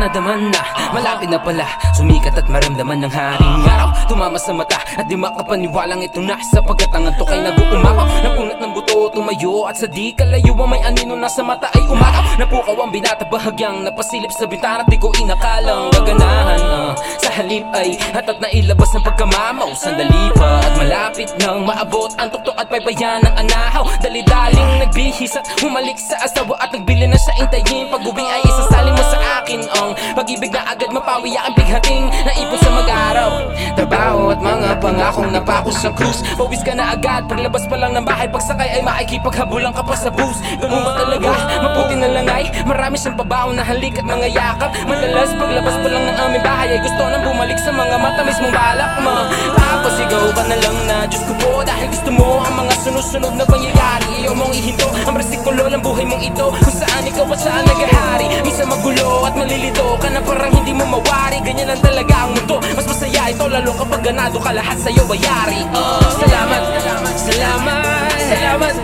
nadaman na Malapit na pala. Sumikat at maramdaman ng haring araw. Tumama sa mata At di makapaniwalang ito na. Sapagkat ang antok ay nag-uumapaw. Napunat ng buto tumayo At sa di kalayo ang may anino na sa mata ay umakaw Napukaw ang binata bahagyang Napasilip sa bintana. Di ko inakalang gaganahan ah. Sa halip ay hatat na ilabas ng pagkamamaw. Sandali pa at malapit nang maabot Ang tuktok at paypayan ng anahaw. Dali-daling nagbihis at humalik sa asawa At nagbili na siya intayin. Pag-uwi ay isasalin mo sa akin Ang pag-ibig na agad mapawi aking bighating Naipon sa mag-araw. Trabaho at mga pangakong napako sa krus. Pawis ka na agad Paglabas pa lang ng bahay. Pagsakay ay maikipaghabulan ka pa sa bus. Ganun ba talaga? Maputi na lang ay Marami siyang pabaon na halik at mga yakap Madalas paglabas pa lang ng aming bahay Ay gusto nang bumalik sa mga mata mismong balak mo Papasigaw ka na lang na Diyos ko po dahil gusto mo Ang mga sunod-sunod na pangyayari. Ayaw mong ihinto Ang resikulo ng buhay mong ito. Kung saan ikaw at saan nagahari Minsan magulo at malilito ka na parang hindi mo mawari. Ganyan lang talaga ang mundo. Mas masaya ito lalo kapag ganado ka lahat sa'yo bayari uh, Salamat, salamat, salamat Salamat,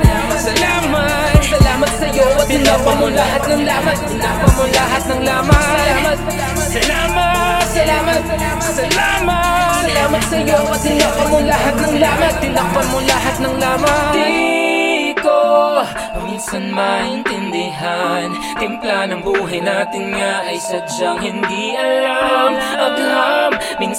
salamat Salamat sa'yo at tinapa mo lahat ng lamat sa'yo at tinapa mo lahat ng lamat Tinapa mo lahat ng lamat Di ko minsan maintindihan. Timpla ng buhay natin nga ay sadyang hindi alam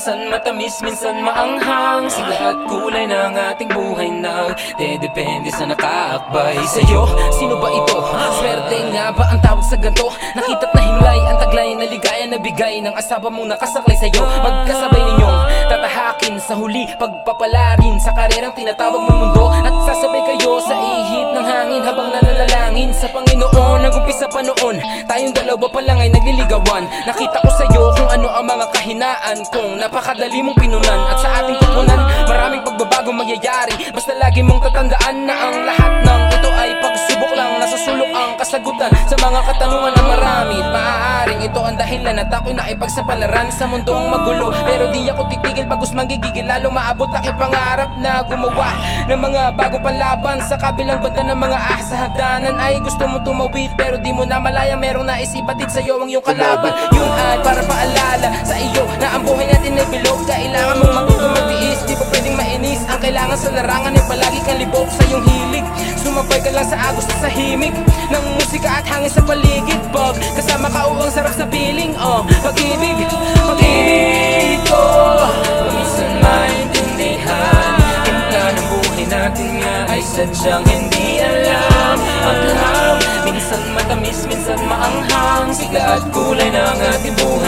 minsan matamis, minsan maanghang. Sigla at kulay ng ating buhay na Dedepende sa nakaakbay Sa'yo, sino ba ito? Swerte nga ba ang tawag sa ganto? Nakita't na himlay, ang taglay na ligaya na bigay Ng asawa mong nakasaklay sa'yo. Magkasabay ninyong tatahakin sa huli Pagpapalarin sa karerang tinatawag mong mundo. At sasabay kayo sa ihip ng hangin Habang nananalangin sa Panginoon. Nag-umpisa pa noon Tayong dalawa pa lang ay nagliligawan. Nakita ko sa'yo kahinaan Kung napakadali mong pinunan. At sa ating kupunan Maraming pagbabago mangyayari Basta lagi mong tatandaan na ang lahat ng ito ay pagsubok lang. Nasa sulok ang kasagutan Sa mga katanungan na marami. At maaaring ito ang dahilan At ako'y naipagsapalaran sa mundong magulo. Pero di ako titigil bagus magigigil Lalo maabot aking pangarap na gumawa Ng mga bagong palaban. Sa kabilang banda ng mga ahas sa Ay gusto mo tumawid Pero di mo na malaya. Merong nais ibatid sa'yo ang iyong kalaban. Yun ay para paalala sa iyo Na ang buhay natin ay bilog. Kailangan mong matutong magtiis Di pa mainis Ang kailangan sa larangan ay palagi kang libok sa iyong hilig. Sumabay ka lang sa agos sa himig Ng musika at hangin sa paligid. Pag kasama ka o ang sarap sa piling. Oh, pag-ibig, pag-ibig ko. Minsan maintindihan Timpla ng buhay natin nga ay sadyang hindi alam. Ang minsan matamis, minsan maanghang Sigla at kulay ng ating buhay